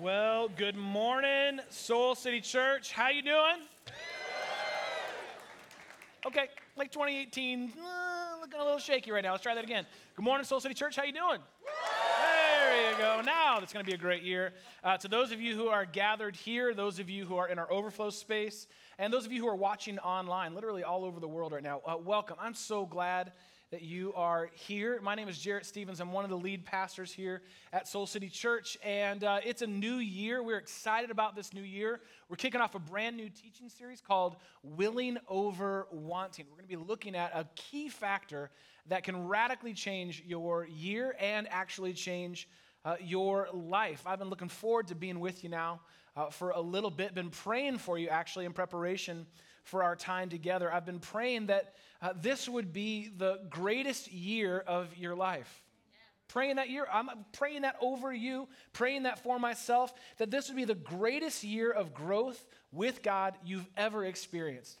Well, good morning, Soul City Church. How you doing? Okay, like 2018, uh, looking a little shaky right now. Let's try that again. Good morning, Soul City Church. How you doing? There you go. Now it's going to be a great year. Uh, to those of you who are gathered here, those of you who are in our overflow space, and those of you who are watching online, literally all over the world right now, uh, welcome. I'm so glad that you are here. My name is Jarrett Stevens. I'm one of the lead pastors here at Soul City Church, and uh, it's a new year. We're excited about this new year. We're kicking off a brand new teaching series called Willing Over Wanting. We're going to be looking at a key factor that can radically change your year and actually change uh, your life. I've been looking forward to being with you now uh, for a little bit, been praying for you actually in preparation for our time together. I've been praying that uh, this would be the greatest year of your life. Praying that year, I'm praying that over you, praying that for myself, that this would be the greatest year of growth with God you've ever experienced.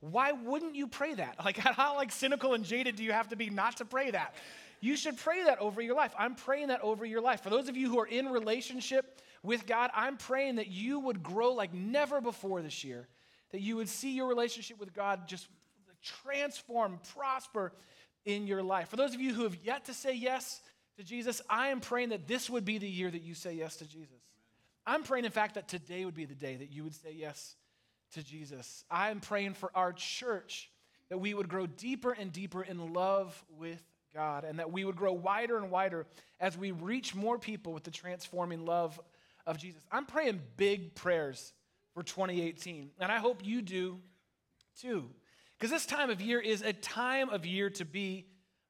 Why wouldn't you pray that? Like, how like cynical and jaded do you have to be not to pray that? You should pray that over your life. I'm praying that over your life. For those of you who are in relationship with God, I'm praying that you would grow like never before this year, that you would see your relationship with God just transform, prosper in your life. For those of you who have yet to say yes to Jesus, I am praying that this would be the year that you say yes to Jesus. I'm praying, in fact, that today would be the day that you would say yes to Jesus. I am praying for our church that we would grow deeper and deeper in love with God and that we would grow wider and wider as we reach more people with the transforming love of Jesus. I'm praying big prayers for 2018, and I hope you do too. Because this time of year is a time of year to be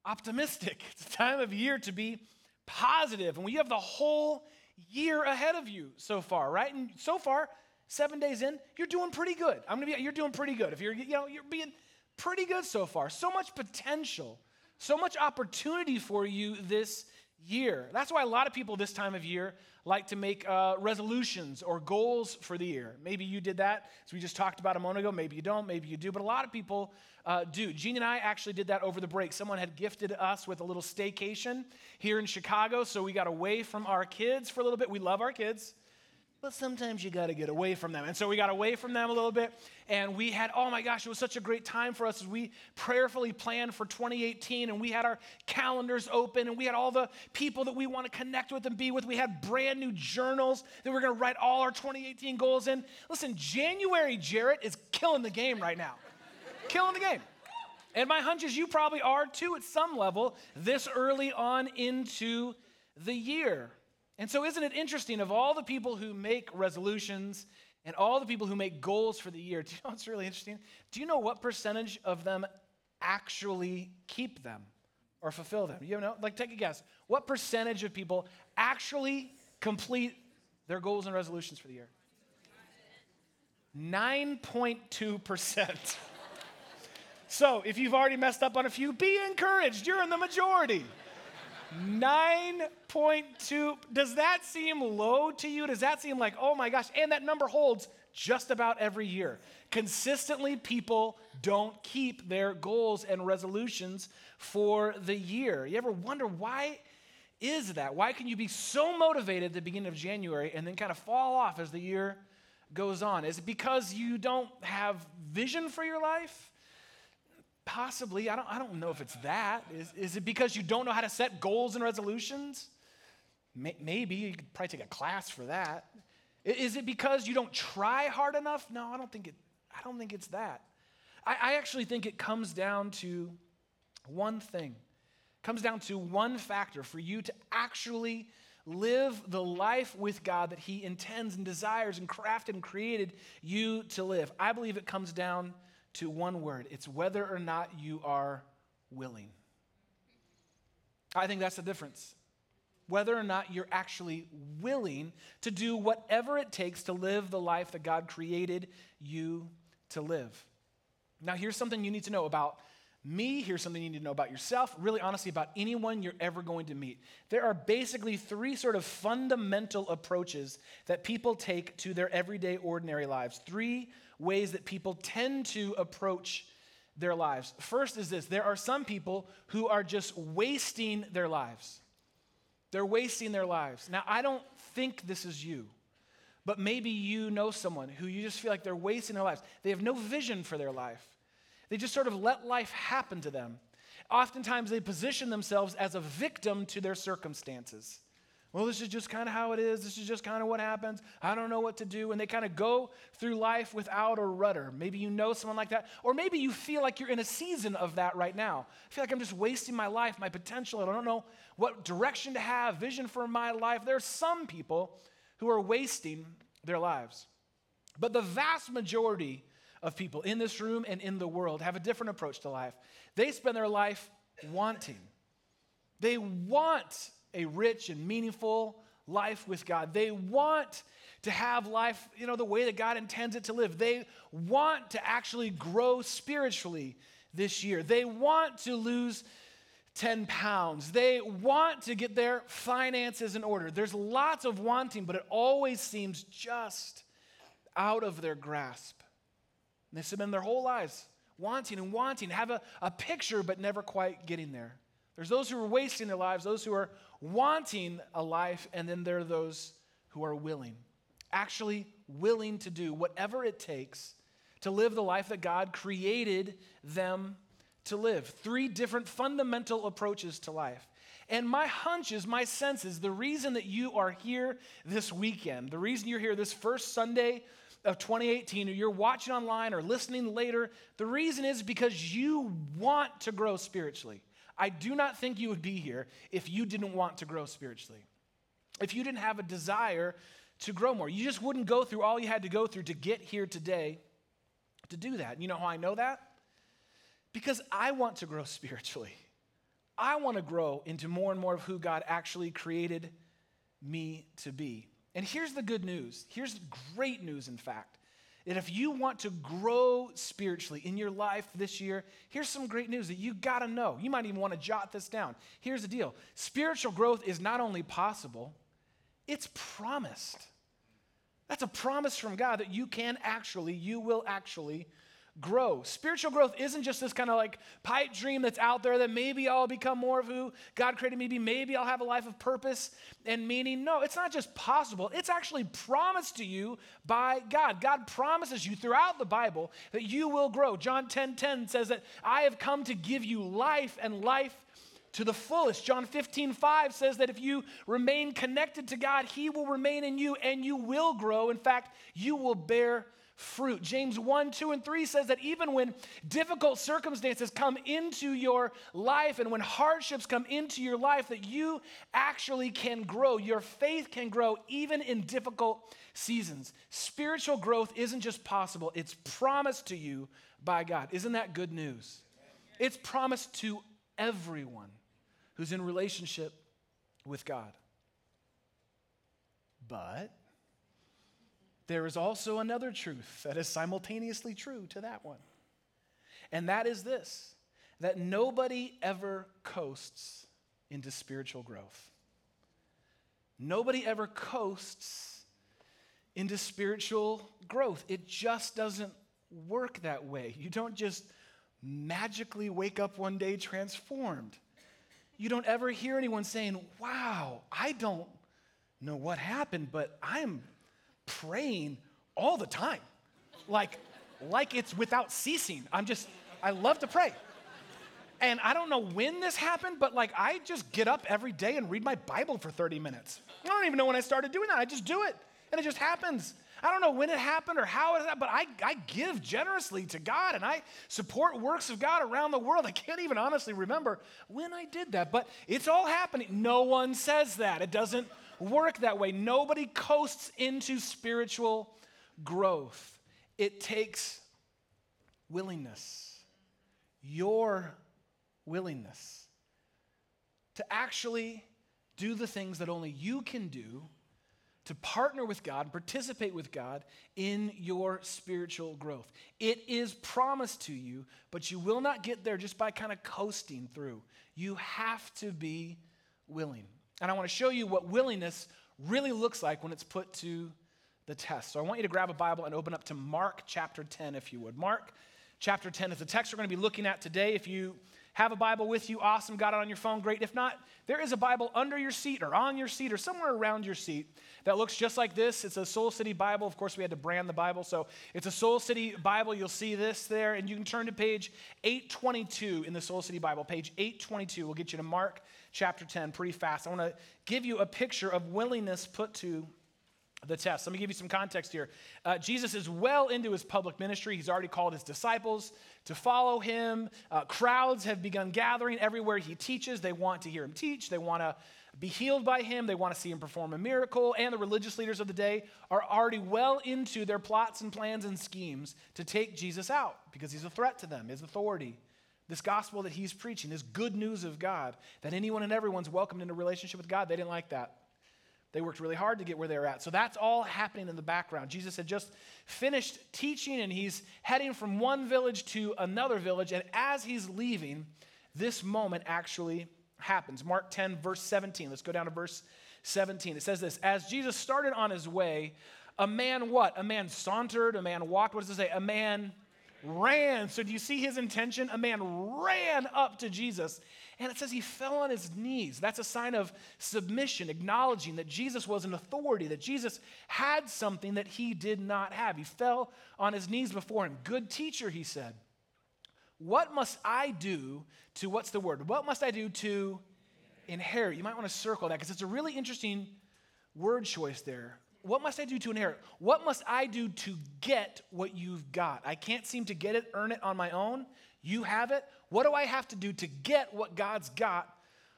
optimistic. It's a time of year to be positive. And we have the whole year ahead of you so far, right? And so far, seven days in, you're doing pretty good. I'm gonna be, you're doing pretty good. If you're, you know, you're being pretty good so far. So much potential, so much opportunity for you this year. That's why a lot of people this time of year like to make uh, resolutions or goals for the year. Maybe you did that, as we just talked about a moment ago. Maybe you don't, maybe you do, but a lot of people uh, do. Jean and I actually did that over the break. Someone had gifted us with a little staycation here in Chicago, so we got away from our kids for a little bit. We love our kids but sometimes you got to get away from them. And so we got away from them a little bit, and we had, oh my gosh, it was such a great time for us as we prayerfully planned for 2018, and we had our calendars open, and we had all the people that we want to connect with and be with. We had brand new journals that we we're going to write all our 2018 goals in. Listen, January, Jarrett, is killing the game right now. killing the game. And my hunch is you probably are too at some level this early on into the year. And so, isn't it interesting of all the people who make resolutions and all the people who make goals for the year, do you know what's really interesting? Do you know what percentage of them actually keep them or fulfill them? You know, like take a guess. What percentage of people actually complete their goals and resolutions for the year? 9.2%. so, if you've already messed up on a few, be encouraged. You're in the majority. 9.2. Does that seem low to you? Does that seem like, oh my gosh? And that number holds just about every year. Consistently, people don't keep their goals and resolutions for the year. You ever wonder why is that? Why can you be so motivated at the beginning of January and then kind of fall off as the year goes on? Is it because you don't have vision for your life? Possibly. I don't, I don't know if it's that. Is, is it because you don't know how to set goals and resolutions? Maybe. You could probably take a class for that. Is it because you don't try hard enough? No, I don't think, it, I don't think it's that. I, I actually think it comes down to one thing. It comes down to one factor for you to actually live the life with God that He intends and desires and crafted and created you to live. I believe it comes down to one word it's whether or not you are willing. I think that's the difference. Whether or not you're actually willing to do whatever it takes to live the life that God created you to live. Now, here's something you need to know about me. Here's something you need to know about yourself, really honestly, about anyone you're ever going to meet. There are basically three sort of fundamental approaches that people take to their everyday, ordinary lives. Three ways that people tend to approach their lives. First is this there are some people who are just wasting their lives. They're wasting their lives. Now, I don't think this is you. but maybe you know someone who you just feel like they're wasting their lives. They have no vision for their life. They just sort of let life happen to them. Oftentimes, they position themselves as a victim to their circumstances. Well, this is just kind of how it is. This is just kind of what happens. I don't know what to do. And they kind of go through life without a rudder. Maybe you know someone like that. Or maybe you feel like you're in a season of that right now. I feel like I'm just wasting my life, my potential. I don't know what direction to have, vision for my life. There are some people who are wasting their lives. But the vast majority of people in this room and in the world have a different approach to life. They spend their life wanting. They want a rich and meaningful life with God. They want to have life, you know, the way that God intends it to live. They want to actually grow spiritually this year. They want to lose 10 pounds. They want to get their finances in order. There's lots of wanting, but it always seems just out of their grasp. And they spend their whole lives wanting and wanting, have a, a picture, but never quite getting there. There's those who are wasting their lives, those who are wanting a life, and then there are those who are willing, actually willing to do whatever it takes to live the life that God created them to live. Three different fundamental approaches to life. And my hunch is, my sense is, the reason that you are here this weekend, the reason you're here this first Sunday of 2018, or you're watching online or listening later, the reason is because you want to grow spiritually. I do not think you would be here if you didn't want to grow spiritually. If you didn't have a desire to grow more, you just wouldn't go through all you had to go through to get here today to do that. You know how I know that? Because I want to grow spiritually. I want to grow into more and more of who God actually created me to be. And here's the good news. Here's great news, in fact. That if you want to grow spiritually in your life this year, here's some great news that you got to know. You might even want to jot this down. Here's the deal spiritual growth is not only possible, it's promised. That's a promise from God that you can actually, you will actually grow. Spiritual growth isn't just this kind of like pipe dream that's out there that maybe I'll become more of who God created me to be. Maybe I'll have a life of purpose and meaning. No, it's not just possible, it's actually promised to you by God. God promises you throughout the Bible that you will grow. John 10 10 says that I have come to give you life and life to the fullest. John 15, 5 says that if you remain connected to God, He will remain in you and you will grow. In fact, you will bear fruit. James 1, 2, and 3 says that even when difficult circumstances come into your life and when hardships come into your life, that you actually can grow. Your faith can grow even in difficult seasons. Spiritual growth isn't just possible, it's promised to you by God. Isn't that good news? It's promised to everyone who's in relationship with God. But there is also another truth that is simultaneously true to that one. And that is this that nobody ever coasts into spiritual growth. Nobody ever coasts into spiritual growth. It just doesn't work that way. You don't just magically wake up one day transformed. You don't ever hear anyone saying, Wow, I don't know what happened, but I'm praying all the time. Like, like it's without ceasing. I'm just, I love to pray. And I don't know when this happened, but like I just get up every day and read my Bible for 30 minutes. I don't even know when I started doing that. I just do it. And it just happens. I don't know when it happened or how it happened, but I, I give generously to God and I support works of God around the world. I can't even honestly remember when I did that, but it's all happening. No one says that. It doesn't work that way. Nobody coasts into spiritual growth. It takes willingness, your willingness to actually do the things that only you can do to partner with God participate with God in your spiritual growth. It is promised to you, but you will not get there just by kind of coasting through. You have to be willing. And I want to show you what willingness really looks like when it's put to the test. So I want you to grab a Bible and open up to Mark chapter 10, if you would. Mark chapter 10 is the text we're going to be looking at today. If you have a Bible with you, awesome. Got it on your phone, great. If not, there is a Bible under your seat or on your seat or somewhere around your seat that looks just like this. It's a Soul City Bible. Of course, we had to brand the Bible. So it's a Soul City Bible. You'll see this there. And you can turn to page 822 in the Soul City Bible. Page 822 will get you to Mark chapter 10 pretty fast. I want to give you a picture of willingness put to the test. Let me give you some context here. Uh, Jesus is well into his public ministry. He's already called his disciples to follow him. Uh, crowds have begun gathering everywhere he teaches. They want to hear him teach, they want to be healed by him, they want to see him perform a miracle. And the religious leaders of the day are already well into their plots and plans and schemes to take Jesus out because he's a threat to them, his authority. This gospel that he's preaching, this good news of God, that anyone and everyone's welcomed into relationship with God, they didn't like that. They worked really hard to get where they're at. So that's all happening in the background. Jesus had just finished teaching and he's heading from one village to another village. And as he's leaving, this moment actually happens. Mark 10, verse 17. Let's go down to verse 17. It says this As Jesus started on his way, a man what? A man sauntered, a man walked. What does it say? A man ran. So do you see his intention? A man ran up to Jesus and it says he fell on his knees. That's a sign of submission, acknowledging that Jesus was an authority, that Jesus had something that he did not have. He fell on his knees before him. Good teacher, he said. What must I do to, what's the word? What must I do to inherit? You might want to circle that because it's a really interesting word choice there. What must I do to inherit? What must I do to get what you've got? I can't seem to get it, earn it on my own. You have it. What do I have to do to get what God's got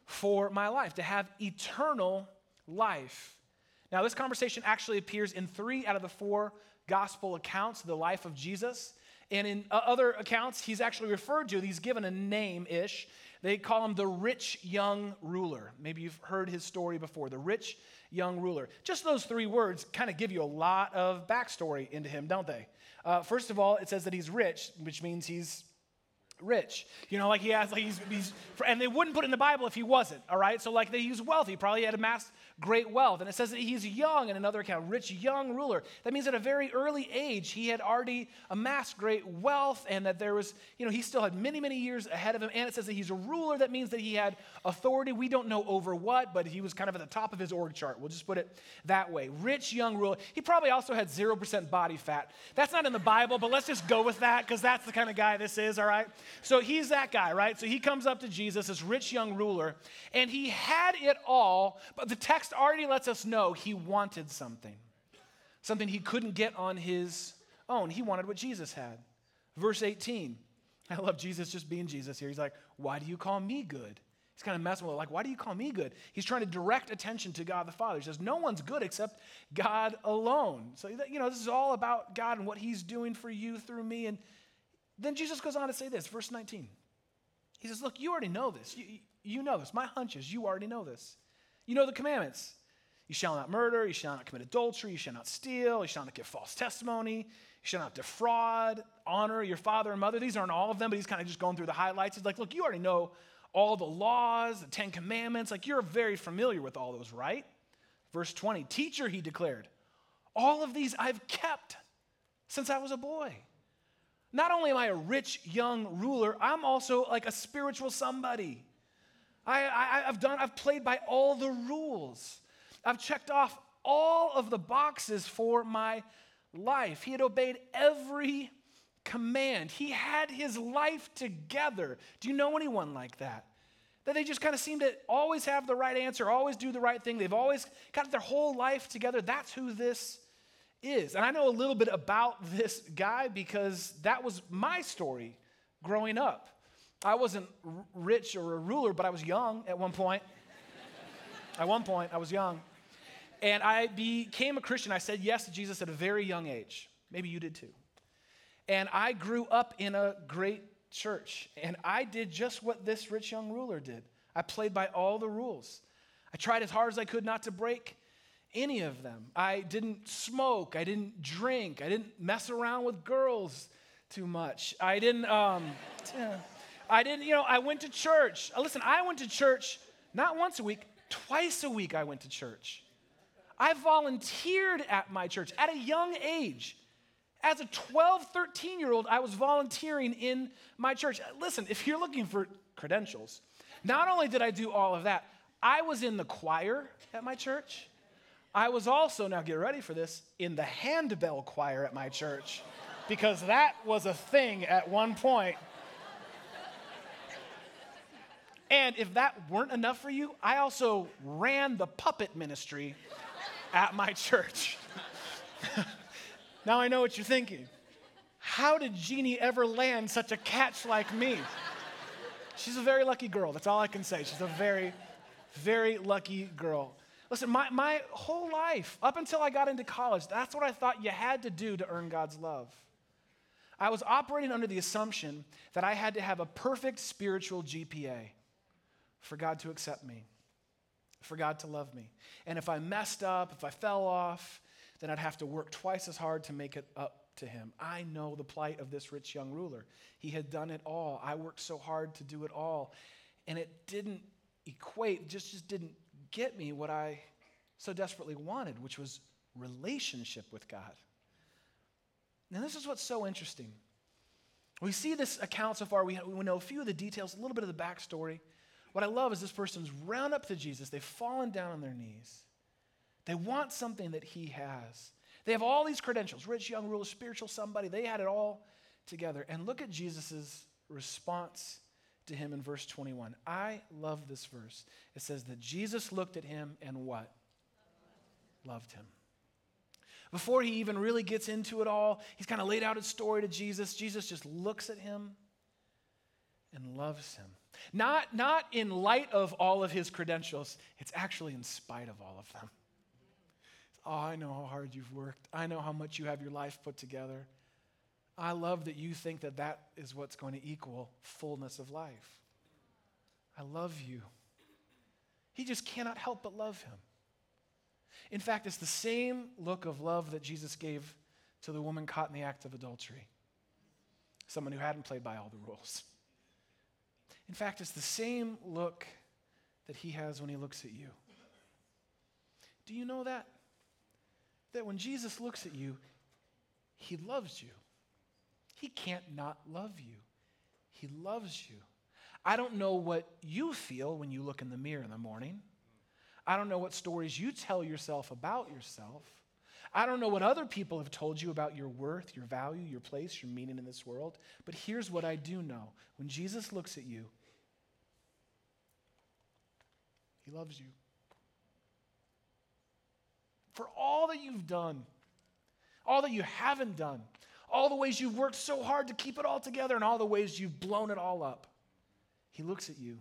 for my life, to have eternal life? Now, this conversation actually appears in three out of the four gospel accounts of the life of Jesus. And in uh, other accounts, he's actually referred to, he's given a name ish. They call him the rich young ruler. Maybe you've heard his story before, the rich young ruler. Just those three words kind of give you a lot of backstory into him, don't they? Uh, first of all, it says that he's rich, which means he's rich. You know, like he has, like he's, he's, and they wouldn't put it in the Bible if he wasn't, all right? So, like, he's wealthy. Probably had amassed great wealth. And it says that he's young in another account, rich young ruler. That means at a very early age, he had already amassed great wealth and that there was, you know, he still had many, many years ahead of him. And it says that he's a ruler. That means that he had authority. We don't know over what, but he was kind of at the top of his org chart. We'll just put it that way. Rich young ruler. He probably also had 0% body fat. That's not in the Bible, but let's just go with that because that's the kind of guy this is, all right? So he's that guy, right? So he comes up to Jesus, this rich young ruler, and he had it all, but the text already lets us know he wanted something, something he couldn't get on his own. He wanted what Jesus had. Verse 18. I love Jesus just being Jesus here. He's like, Why do you call me good? He's kind of messing with it, like, Why do you call me good? He's trying to direct attention to God the Father. He says, No one's good except God alone. So, you know, this is all about God and what He's doing for you through me. And then Jesus goes on to say this, verse 19. He says, Look, you already know this. You, you know this. My hunch is you already know this. You know the commandments. You shall not murder, you shall not commit adultery, you shall not steal, you shall not give false testimony, you shall not defraud, honor your father and mother. These aren't all of them, but he's kind of just going through the highlights. He's like, look, you already know all the laws, the Ten Commandments. Like, you're very familiar with all those, right? Verse 20 Teacher, he declared, all of these I've kept since I was a boy. Not only am I a rich young ruler, I'm also like a spiritual somebody. I, I, have done, I've played by all the rules. I've checked off all of the boxes for my life. He had obeyed every command. He had his life together. Do you know anyone like that? That they just kind of seem to always have the right answer, always do the right thing. They've always got their whole life together. That's who this is. And I know a little bit about this guy because that was my story growing up. I wasn't rich or a ruler, but I was young at one point. at one point, I was young. And I became a Christian. I said yes to Jesus at a very young age. Maybe you did too. And I grew up in a great church. And I did just what this rich young ruler did. I played by all the rules. I tried as hard as I could not to break any of them. I didn't smoke. I didn't drink. I didn't mess around with girls too much. I didn't. Um, I didn't, you know, I went to church. Uh, listen, I went to church not once a week, twice a week I went to church. I volunteered at my church at a young age. As a 12, 13 year old, I was volunteering in my church. Listen, if you're looking for credentials, not only did I do all of that, I was in the choir at my church. I was also, now get ready for this, in the handbell choir at my church because that was a thing at one point. And if that weren't enough for you, I also ran the puppet ministry at my church. now I know what you're thinking. How did Jeannie ever land such a catch like me? She's a very lucky girl. That's all I can say. She's a very, very lucky girl. Listen, my, my whole life, up until I got into college, that's what I thought you had to do to earn God's love. I was operating under the assumption that I had to have a perfect spiritual GPA for God to accept me, for God to love me. And if I messed up, if I fell off, then I'd have to work twice as hard to make it up to him. I know the plight of this rich young ruler. He had done it all. I worked so hard to do it all. And it didn't equate, just, just didn't get me what I so desperately wanted, which was relationship with God. Now, this is what's so interesting. We see this account so far, we, we know a few of the details, a little bit of the backstory. What I love is this person's round up to Jesus, they've fallen down on their knees. They want something that he has. They have all these credentials rich, young, ruler, spiritual, somebody. They had it all together. And look at Jesus' response to him in verse 21. I love this verse. It says that Jesus looked at him and what? Loved him. Before he even really gets into it all, he's kind of laid out his story to Jesus. Jesus just looks at him and loves him. Not, not in light of all of his credentials, it's actually in spite of all of them. Oh, I know how hard you've worked. I know how much you have your life put together. I love that you think that that is what's going to equal fullness of life. I love you. He just cannot help but love him. In fact, it's the same look of love that Jesus gave to the woman caught in the act of adultery, someone who hadn't played by all the rules. In fact, it's the same look that he has when he looks at you. Do you know that? That when Jesus looks at you, he loves you. He can't not love you. He loves you. I don't know what you feel when you look in the mirror in the morning. I don't know what stories you tell yourself about yourself. I don't know what other people have told you about your worth, your value, your place, your meaning in this world. But here's what I do know when Jesus looks at you, he loves you. For all that you've done, all that you haven't done, all the ways you've worked so hard to keep it all together, and all the ways you've blown it all up. He looks at you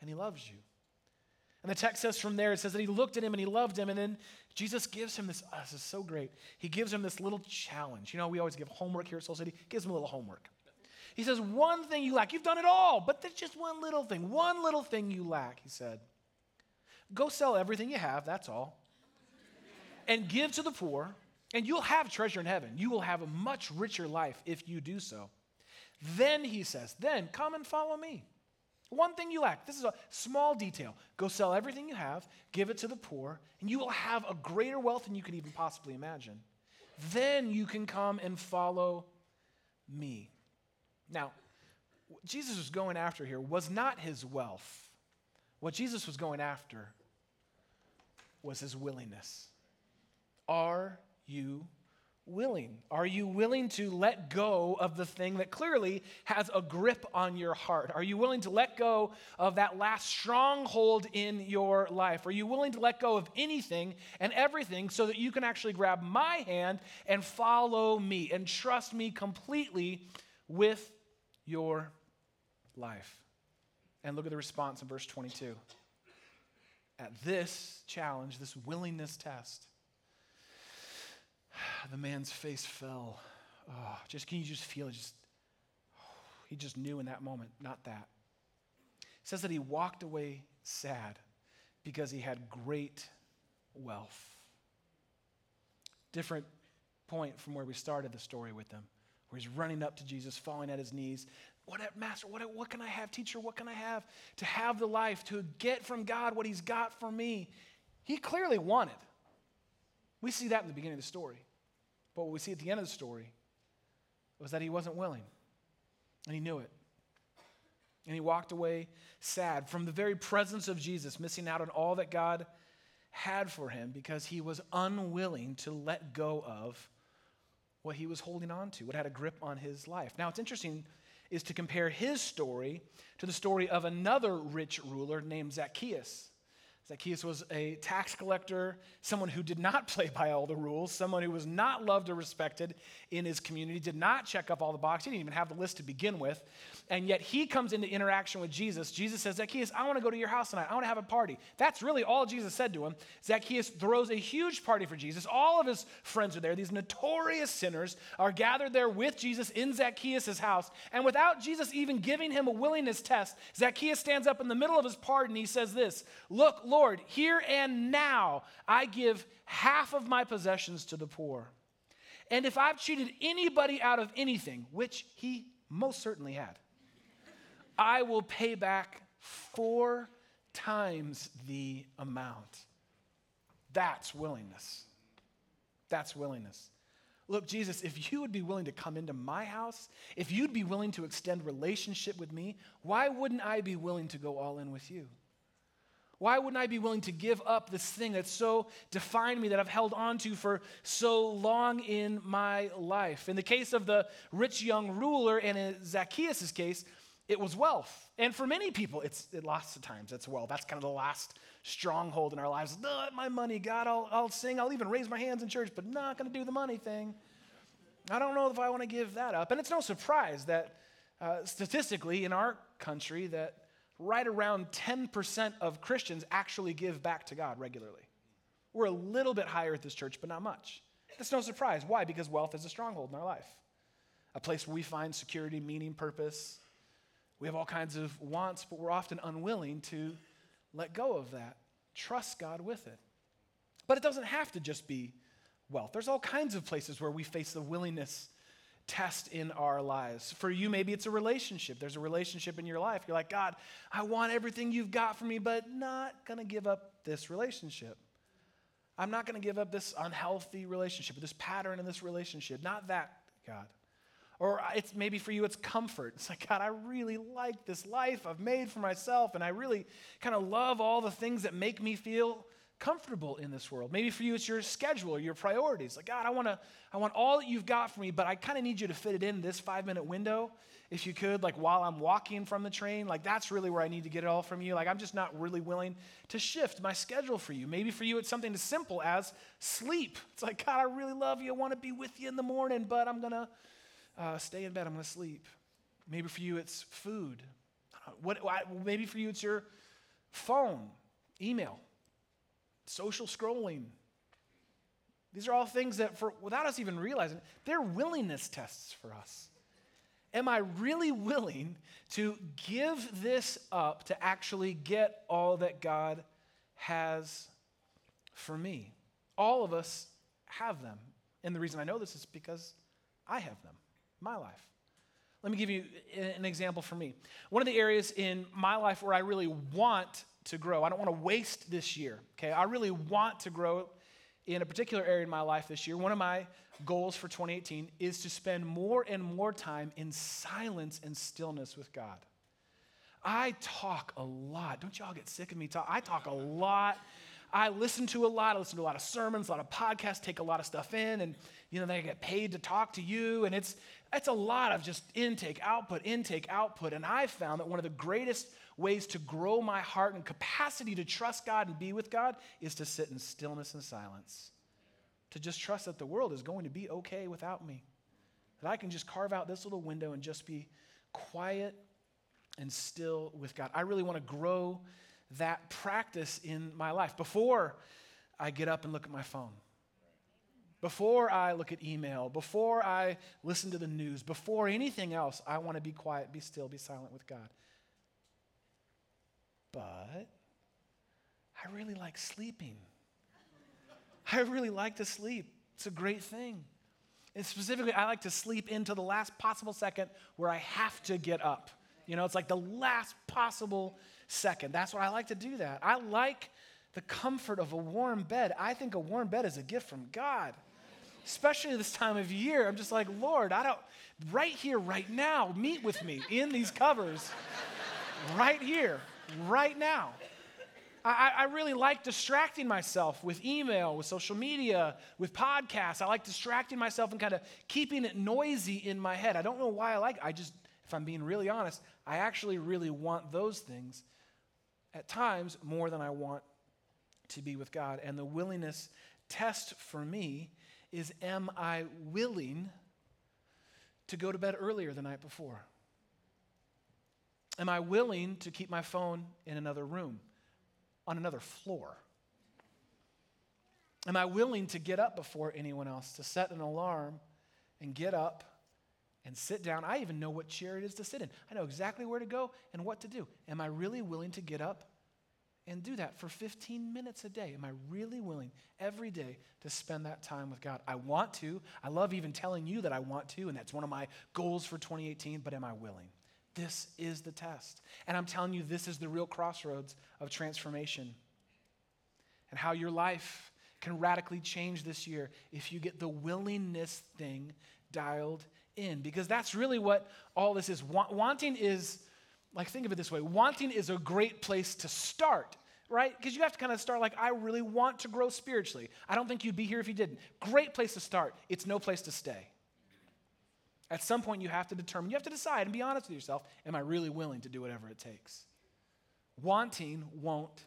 and he loves you. And the text says from there, it says that he looked at him and he loved him. And then Jesus gives him this, oh, this is so great. He gives him this little challenge. You know, we always give homework here at Soul City. Gives him a little homework. He says, One thing you lack. You've done it all, but there's just one little thing. One little thing you lack, he said. Go sell everything you have, that's all, and give to the poor, and you'll have treasure in heaven. You will have a much richer life if you do so. Then he says, Then come and follow me. One thing you lack. This is a small detail. Go sell everything you have, give it to the poor, and you will have a greater wealth than you could even possibly imagine. Then you can come and follow me. Now, what Jesus was going after here was not his wealth. What Jesus was going after was his willingness. Are you willing? Are you willing to let go of the thing that clearly has a grip on your heart? Are you willing to let go of that last stronghold in your life? Are you willing to let go of anything and everything so that you can actually grab my hand and follow me and trust me completely with your life? And look at the response in verse 22. At this challenge, this willingness test, the man's face fell. Oh, just can you just feel it? Just oh, he just knew in that moment, not that. It says that he walked away sad because he had great wealth. Different point from where we started the story with them, where he's running up to Jesus, falling at his knees. What, Master, what, what can I have? Teacher, what can I have to have the life, to get from God what he's got for me? He clearly wanted. We see that in the beginning of the story. But what we see at the end of the story was that he wasn't willing, and he knew it. And he walked away sad from the very presence of Jesus, missing out on all that God had for him because he was unwilling to let go of what he was holding on to, what had a grip on his life. Now, it's interesting is to compare his story to the story of another rich ruler named Zacchaeus. Zacchaeus was a tax collector, someone who did not play by all the rules, someone who was not loved or respected in his community, did not check up all the boxes, he didn't even have the list to begin with. And yet he comes into interaction with Jesus. Jesus says, Zacchaeus, I want to go to your house tonight. I want to have a party. That's really all Jesus said to him. Zacchaeus throws a huge party for Jesus. All of his friends are there. These notorious sinners are gathered there with Jesus in Zacchaeus' house. And without Jesus even giving him a willingness test, Zacchaeus stands up in the middle of his party and he says this Look, Lord, Lord, here and now I give half of my possessions to the poor. And if I've cheated anybody out of anything, which he most certainly had, I will pay back four times the amount. That's willingness. That's willingness. Look, Jesus, if you would be willing to come into my house, if you'd be willing to extend relationship with me, why wouldn't I be willing to go all in with you? Why wouldn't I be willing to give up this thing that's so defined me that I've held on to for so long in my life? In the case of the rich young ruler, and in Zacchaeus' case, it was wealth. And for many people, it's it lots of times it's wealth. That's kind of the last stronghold in our lives. My money, God. I'll, I'll sing. I'll even raise my hands in church, but not going to do the money thing. I don't know if I want to give that up. And it's no surprise that uh, statistically in our country that right around 10% of Christians actually give back to God regularly. We're a little bit higher at this church, but not much. That's no surprise. Why? Because wealth is a stronghold in our life, a place where we find security, meaning, purpose. We have all kinds of wants, but we're often unwilling to let go of that. Trust God with it. But it doesn't have to just be wealth. There's all kinds of places where we face the willingness test in our lives. For you, maybe it's a relationship. There's a relationship in your life. You're like, God, I want everything you've got for me, but not going to give up this relationship. I'm not going to give up this unhealthy relationship, this pattern in this relationship. Not that, God. Or it's maybe for you, it's comfort. It's like, God, I really like this life I've made for myself, and I really kind of love all the things that make me feel comfortable in this world. Maybe for you, it's your schedule or your priorities. Like, God, I, wanna, I want all that you've got for me, but I kind of need you to fit it in this five minute window, if you could, like while I'm walking from the train. Like, that's really where I need to get it all from you. Like, I'm just not really willing to shift my schedule for you. Maybe for you, it's something as simple as sleep. It's like, God, I really love you. I want to be with you in the morning, but I'm going to uh, stay in bed. I'm going to sleep. Maybe for you, it's food. What, maybe for you, it's your phone, email social scrolling. These are all things that, for, without us even realizing, they're willingness tests for us. Am I really willing to give this up to actually get all that God has for me? All of us have them. And the reason I know this is because I have them, my life. Let me give you an example for me. One of the areas in my life where I really want to grow. I don't want to waste this year, okay? I really want to grow in a particular area in my life this year. One of my goals for 2018 is to spend more and more time in silence and stillness with God. I talk a lot. Don't y'all get sick of me talk? I talk a lot. I listen to a lot. I listen to a lot of sermons, a lot of podcasts, take a lot of stuff in, and you know they get paid to talk to you, and it's it's a lot of just intake, output, intake, output. And I've found that one of the greatest ways to grow my heart and capacity to trust God and be with God is to sit in stillness and silence. To just trust that the world is going to be okay without me. That I can just carve out this little window and just be quiet and still with God. I really want to grow that practice in my life before I get up and look at my phone. Before I look at email, before I listen to the news, before anything else, I want to be quiet, be still, be silent with God. But I really like sleeping. I really like to sleep. It's a great thing. And specifically, I like to sleep into the last possible second where I have to get up. You know, it's like the last possible second. That's why I like to do that. I like the comfort of a warm bed. I think a warm bed is a gift from God. especially this time of year. I'm just like, Lord, I don't, right here, right now, meet with me in these covers, right here, right now. I, I, really like distracting myself with email, with social media, with podcasts. I like distracting myself and kind of keeping it noisy in my head. I don't know why I like it. I just, if I'm being really honest, I actually really want those things at times more than I want to be with God. And the willingness test for me is am I willing to go to bed earlier the night before? Am I willing to keep my phone in another room, on another floor? Am I willing to get up before anyone else, to set an alarm and get up and sit down? I even know what chair it is to sit in. I know exactly where to go and what to do. Am I really willing to get up and do that for 15 minutes a day. Am I really willing every day to spend that time with God? I want to. I love even telling you that I want to, and that's one of my goals for 2018, but am I willing? This is the test. And I'm telling you, this is the real crossroads of transformation and how your life can radically change this year if you get the willingness thing dialed in. Because that's really what all this is. wanting is like think of it this way wanting is a great place to start right? Because you have to kind of start like i really want to grow spiritually. I don't think you'd be here if you didn't. Great place to start. It's no place to stay. At some point you have to determine you have to decide and be honest with yourself am i really willing to do whatever it takes? Wanting won't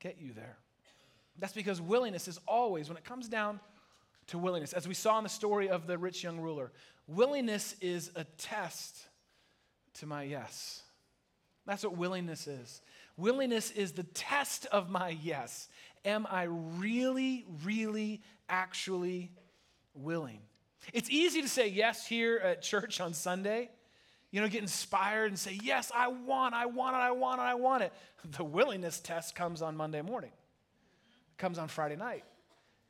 get you there. That's because willingness is always when it comes down to willingness as we saw in the story of the rich young ruler willingness is a test to my yes that's what willingness is. Willingness is the test of my yes. Am I really, really, actually willing? It's easy to say yes here at church on Sunday, you know, get inspired and say, Yes, I want, I want it, I want it, I want it. The willingness test comes on Monday morning, it comes on Friday night.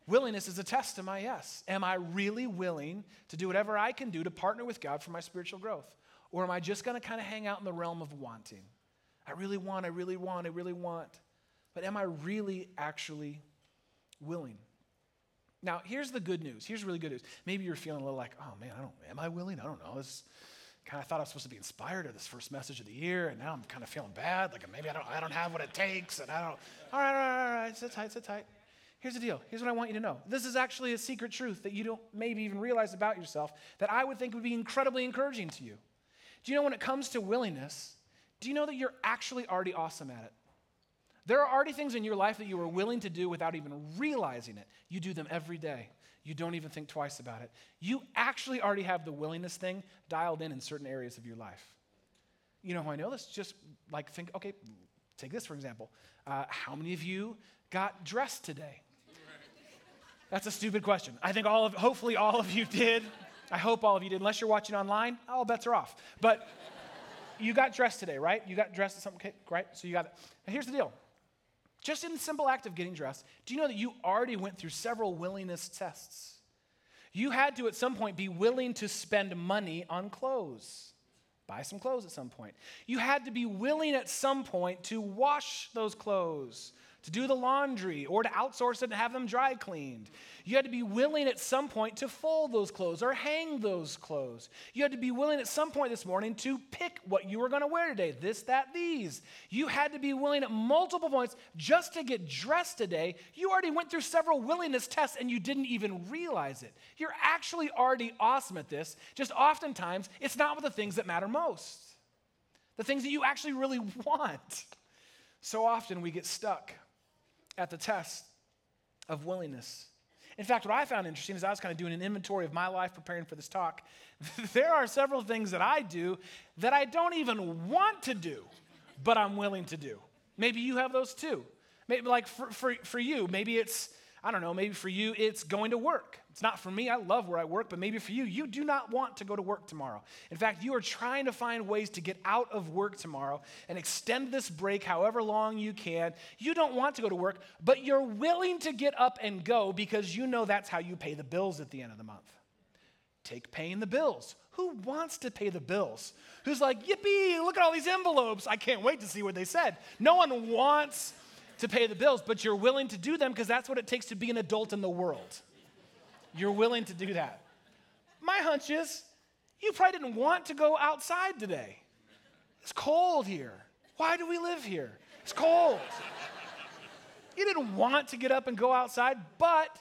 Willingness is a test to my yes. Am I really willing to do whatever I can do to partner with God for my spiritual growth? Or am I just going to kind of hang out in the realm of wanting? I really want, I really want, I really want. But am I really actually willing? Now, here's the good news. Here's really good news. Maybe you're feeling a little like, oh man, I don't, am I willing? I don't know. This kind of thought I was supposed to be inspired to this first message of the year, and now I'm kind of feeling bad. Like maybe I don't, I don't have what it takes, and I don't. All right, all right, all right. Sit tight, sit tight. Here's the deal. Here's what I want you to know. This is actually a secret truth that you don't maybe even realize about yourself that I would think would be incredibly encouraging to you. Do you know when it comes to willingness, do you know that you're actually already awesome at it? There are already things in your life that you are willing to do without even realizing it. You do them every day. You don't even think twice about it. You actually already have the willingness thing dialed in in certain areas of your life. You know how I know this? Just like think, okay, take this for example. Uh, how many of you got dressed today? That's a stupid question. I think all of, hopefully all of you did. I hope all of you did. Unless you're watching online, all bets are off. But you got dressed today, right? You got dressed at something, right? So you got it. Now here's the deal. Just in the simple act of getting dressed, do you know that you already went through several willingness tests? You had to at some point be willing to spend money on clothes. Buy some clothes at some point. You had to be willing at some point to wash those clothes to do the laundry or to outsource it and have them dry cleaned. You had to be willing at some point to fold those clothes or hang those clothes. You had to be willing at some point this morning to pick what you were going to wear today this, that, these. You had to be willing at multiple points just to get dressed today. You already went through several willingness tests and you didn't even realize it. You're actually already awesome at this, just oftentimes it's not with the things that matter most, the things that you actually really want. So often we get stuck at the test of willingness. In fact, what I found interesting is I was kind of doing an inventory of my life preparing for this talk. there are several things that I do that I don't even want to do, but I'm willing to do. Maybe you have those too. Maybe, like for, for, for you, maybe it's I don't know, maybe for you it's going to work. It's not for me, I love where I work, but maybe for you, you do not want to go to work tomorrow. In fact, you are trying to find ways to get out of work tomorrow and extend this break however long you can. You don't want to go to work, but you're willing to get up and go because you know that's how you pay the bills at the end of the month. Take paying the bills. Who wants to pay the bills? Who's like, yippee, look at all these envelopes. I can't wait to see what they said. No one wants to pay the bills, but you're willing to do them because that's what it takes to be an adult in the world. you're willing to do that. My hunch is you probably didn't want to go outside today. It's cold here. Why do we live here? It's cold. you didn't want to get up and go outside, but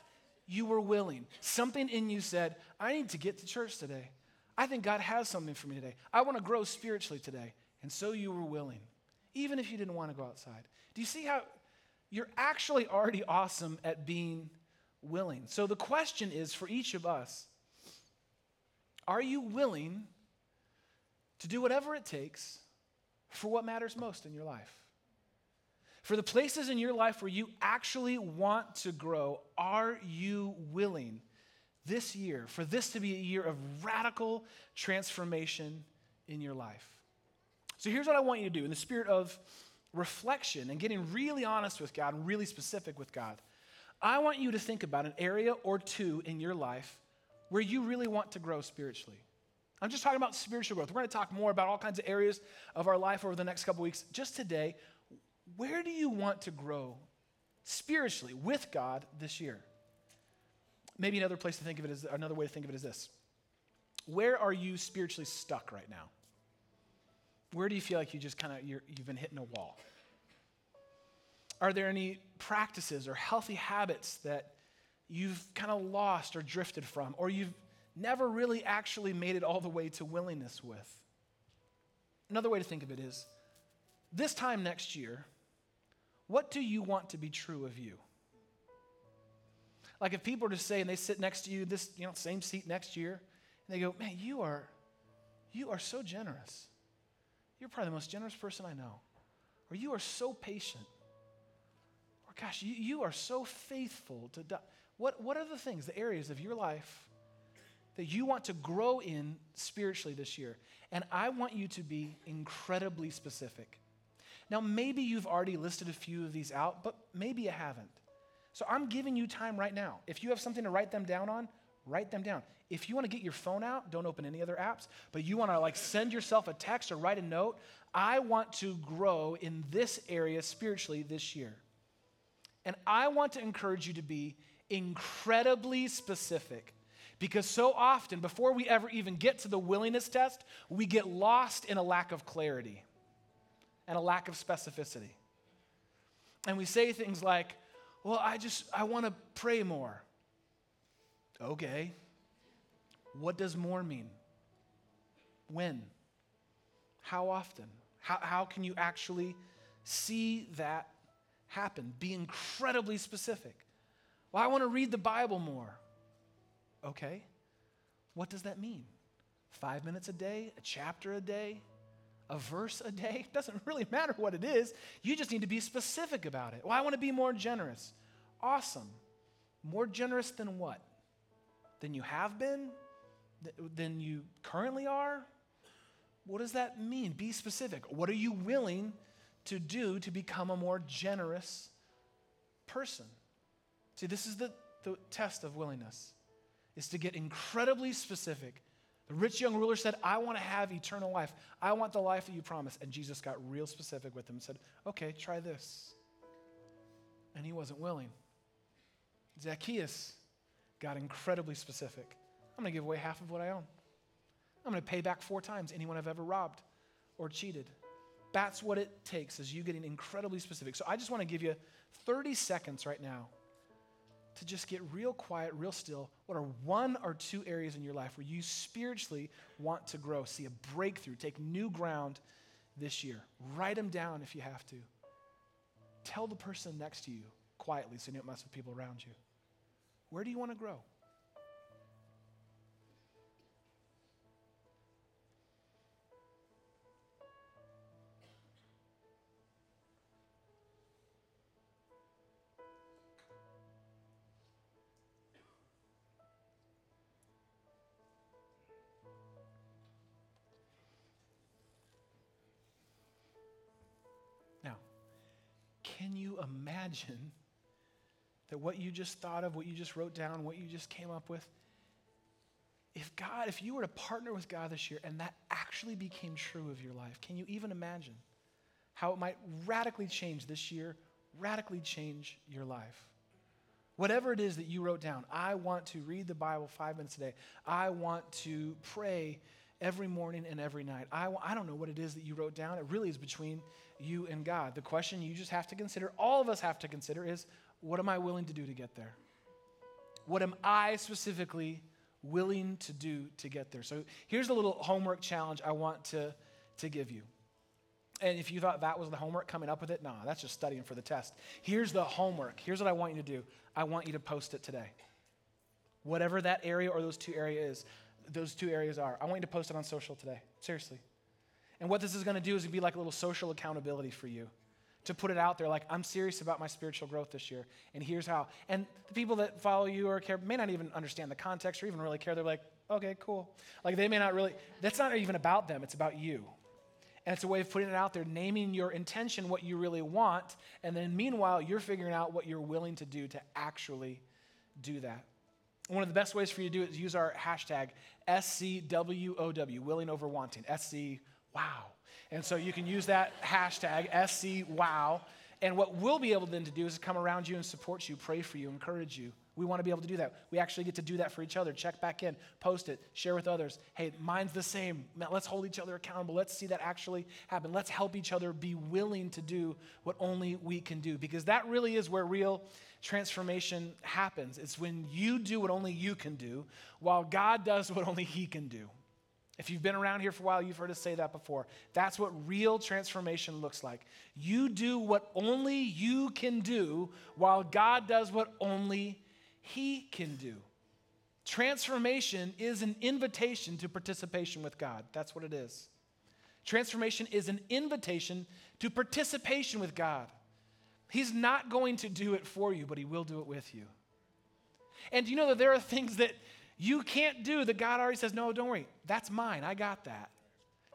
you were willing. Something in you said, I need to get to church today. I think God has something for me today. I want to grow spiritually today. And so you were willing, even if you didn't want to go outside. Do you see how you're actually already awesome at being willing? So the question is for each of us are you willing to do whatever it takes for what matters most in your life? For the places in your life where you actually want to grow, are you willing this year for this to be a year of radical transformation in your life? So here's what I want you to do in the spirit of reflection and getting really honest with God and really specific with God. I want you to think about an area or two in your life where you really want to grow spiritually. I'm just talking about spiritual growth. We're going to talk more about all kinds of areas of our life over the next couple weeks. Just today, where do you want to grow spiritually with God this year? Maybe another place to think of it is another way to think of it is this. Where are you spiritually stuck right now? Where do you feel like you just kind of you've been hitting a wall? Are there any practices or healthy habits that you've kind of lost or drifted from, or you've never really actually made it all the way to willingness with? Another way to think of it is this time next year, what do you want to be true of you? Like if people were to say, and they sit next to you, this you know same seat next year, and they go, "Man, you are, you are so generous. You're probably the most generous person I know. Or you are so patient. Or gosh, you, you are so faithful to die. What, what are the things, the areas of your life that you want to grow in spiritually this year? And I want you to be incredibly specific. Now, maybe you've already listed a few of these out, but maybe you haven't. So I'm giving you time right now. If you have something to write them down on, write them down. If you want to get your phone out, don't open any other apps, but you want to like send yourself a text or write a note, I want to grow in this area spiritually this year. And I want to encourage you to be incredibly specific. Because so often, before we ever even get to the willingness test, we get lost in a lack of clarity and a lack of specificity. And we say things like, Well, I just, I want to pray more. Okay. What does more mean? When? How often? How, how can you actually see that happen? Be incredibly specific. Well, I want to read the Bible more. Okay. What does that mean? Five minutes a day? A chapter a day? A verse a day? It Doesn't really matter what it is. You just need to be specific about it. Well, I want to be more generous. Awesome. More generous than what? Than you have been, than you currently are? What does that mean? Be specific. What are you willing to do to become a more generous person? See, this is the, the test of willingness, is to get incredibly specific. The rich young ruler said, I want to have eternal life. I want the life that you promised. And Jesus got real specific with him and said, Okay, try this. And he wasn't willing. Zacchaeus got incredibly specific. I'm going to give away half of what I own. I'm going to pay back four times anyone I've ever robbed or cheated. That's what it takes, is you getting incredibly specific. So I just want to give you 30 seconds right now to just get real quiet, real still. What are one or two areas in your life where you spiritually want to grow, see a breakthrough, take new ground this year? Write them down if you have to. Tell the person next to you quietly so you don't mess with people around you. Where do you want to grow? Now, can you imagine that what you just thought of, what you just wrote down, what you just came up with, if God, if you were to partner with God this year and that actually became true of your life, can you even imagine how it might radically change this year, radically change your life? Whatever it is that you wrote down, I want to read the Bible five minutes a day. I want to pray every morning and every night. I, I don't know what it is that you wrote down. It really is between you and God. The question you just have to consider, all of us have to consider, is what am I willing to do to get there? What am I specifically willing to do to get there? So here's a little homework challenge I want to, to give you. And if you thought that was the homework coming up with it, no, that's just studying for the test. Here's the homework. Here's what I want you to do. I want you to post it today. Whatever that area or those two areas is, those two areas are. I want you to post it on social today. Seriously. And what this is going to do is be like a little social accountability for you to put it out there like i'm serious about my spiritual growth this year and here's how and the people that follow you or care may not even understand the context or even really care they're like okay cool like they may not really that's not even about them it's about you and it's a way of putting it out there, naming your intention, what you really want, and then meanwhile, you're figuring out what you're willing to do to actually do that. One of the best ways for you to do it is use our hashtag SCWOW, willing over wanting. SC wow. And so you can use that hashtag SC wow. And what we'll be able then to do is come around you and support you, pray for you, encourage you. We want to be able to do that. We actually get to do that for each other. Check back in, post it, share with others. Hey, mine's the same. Let's hold each other accountable. Let's see that actually happen. Let's help each other be willing to do what only we can do because that really is where real transformation happens. It's when you do what only you can do while God does what only He can do. If you've been around here for a while, you've heard us say that before. That's what real transformation looks like. You do what only you can do while God does what only He can do. Transformation is an invitation to participation with God. That's what it is. Transformation is an invitation to participation with God. He's not going to do it for you, but He will do it with you. And you know that there are things that you can't do that God already says, no, don't worry, that's mine, I got that.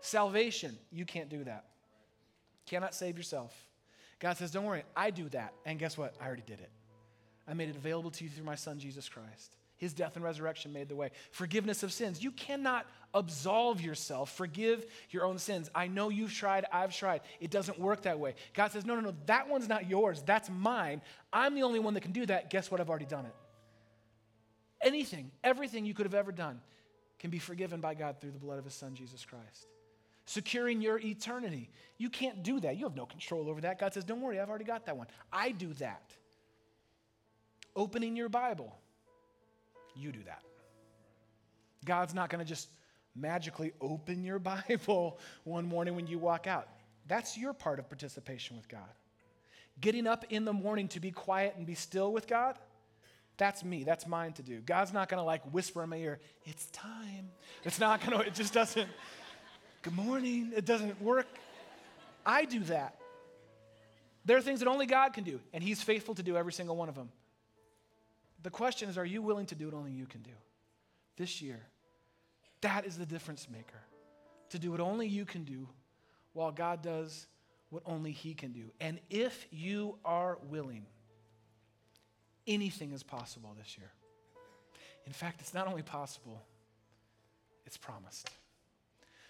Salvation, you can't do that. Cannot save yourself. God says, don't worry, I do that. And guess what? I already did it. I made it available to you through my Son, Jesus Christ. His death and resurrection made the way. Forgiveness of sins. You cannot absolve yourself, forgive your own sins. I know you've tried, I've tried. It doesn't work that way. God says, No, no, no, that one's not yours. That's mine. I'm the only one that can do that. Guess what? I've already done it. Anything, everything you could have ever done can be forgiven by God through the blood of His Son, Jesus Christ. Securing your eternity. You can't do that. You have no control over that. God says, Don't worry, I've already got that one. I do that. Opening your Bible you do that. God's not going to just magically open your Bible one morning when you walk out. That's your part of participation with God. Getting up in the morning to be quiet and be still with God, that's me. That's mine to do. God's not going to like whisper in my ear, it's time. It's not going to, it just doesn't, good morning. It doesn't work. I do that. There are things that only God can do, and He's faithful to do every single one of them. The question is, are you willing to do what only you can do this year? That is the difference maker. To do what only you can do while God does what only He can do. And if you are willing, anything is possible this year. In fact, it's not only possible, it's promised.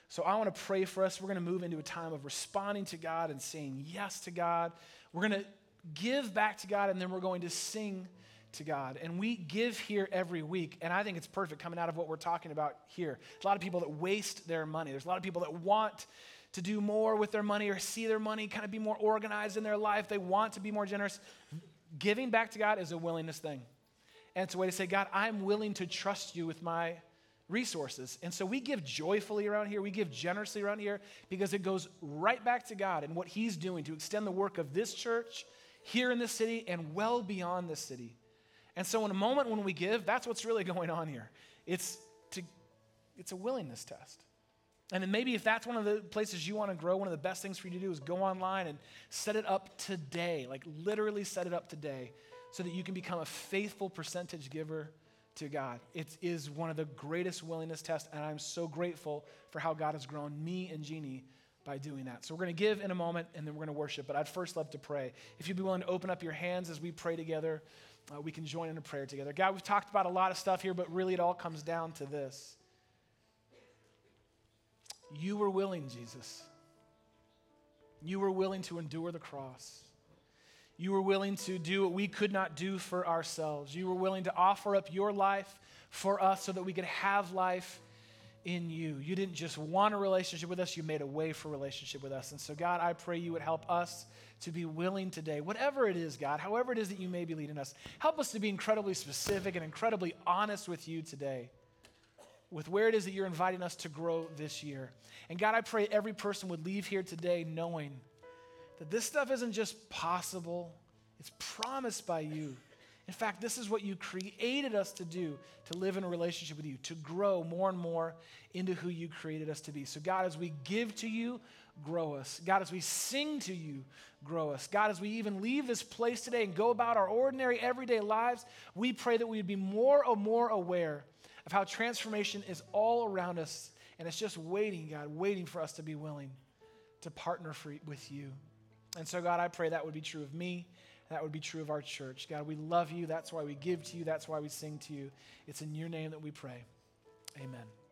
So I want to pray for us. We're going to move into a time of responding to God and saying yes to God. We're going to give back to God, and then we're going to sing to God. And we give here every week, and I think it's perfect coming out of what we're talking about here. There's a lot of people that waste their money, there's a lot of people that want to do more with their money or see their money kind of be more organized in their life. They want to be more generous. Giving back to God is a willingness thing. And it's a way to say, God, I'm willing to trust you with my resources. And so we give joyfully around here. We give generously around here because it goes right back to God and what He's doing to extend the work of this church here in this city and well beyond this city. And so, in a moment when we give, that's what's really going on here. It's, to, it's a willingness test. And then maybe if that's one of the places you want to grow, one of the best things for you to do is go online and set it up today, like literally set it up today, so that you can become a faithful percentage giver to God. It is one of the greatest willingness tests, and I'm so grateful for how God has grown me and Jeannie by doing that. So we're going to give in a moment, and then we're going to worship. But I'd first love to pray. If you'd be willing to open up your hands as we pray together uh, we can join in a prayer together. God, we've talked about a lot of stuff here, but really it all comes down to this. You were willing, Jesus. You were willing to endure the cross. You were willing to do what we could not do for ourselves. You were willing to offer up your life for us so that we could have life in you. You didn't just want a relationship with us, you made a way for relationship with us. And so, God, I pray you would help us to be willing today, whatever it is, God, however it is that you may be leading us, help us to be incredibly specific and incredibly honest with you today, with where it is that you're inviting us to grow this year. And God, I pray every person would leave here today knowing that this stuff isn't just possible, it's promised by you. In fact, this is what you created us to do to live in a relationship with you, to grow more and more into who you created us to be. So, God, as we give to you, grow us. God, as we sing to you, grow us. God, as we even leave this place today and go about our ordinary, everyday lives, we pray that we would be more and more aware of how transformation is all around us. And it's just waiting, God, waiting for us to be willing to partner for, with you. And so, God, I pray that would be true of me. That would be true of our church. God, we love you. That's why we give to you. That's why we sing to you. It's in your name that we pray. Amen.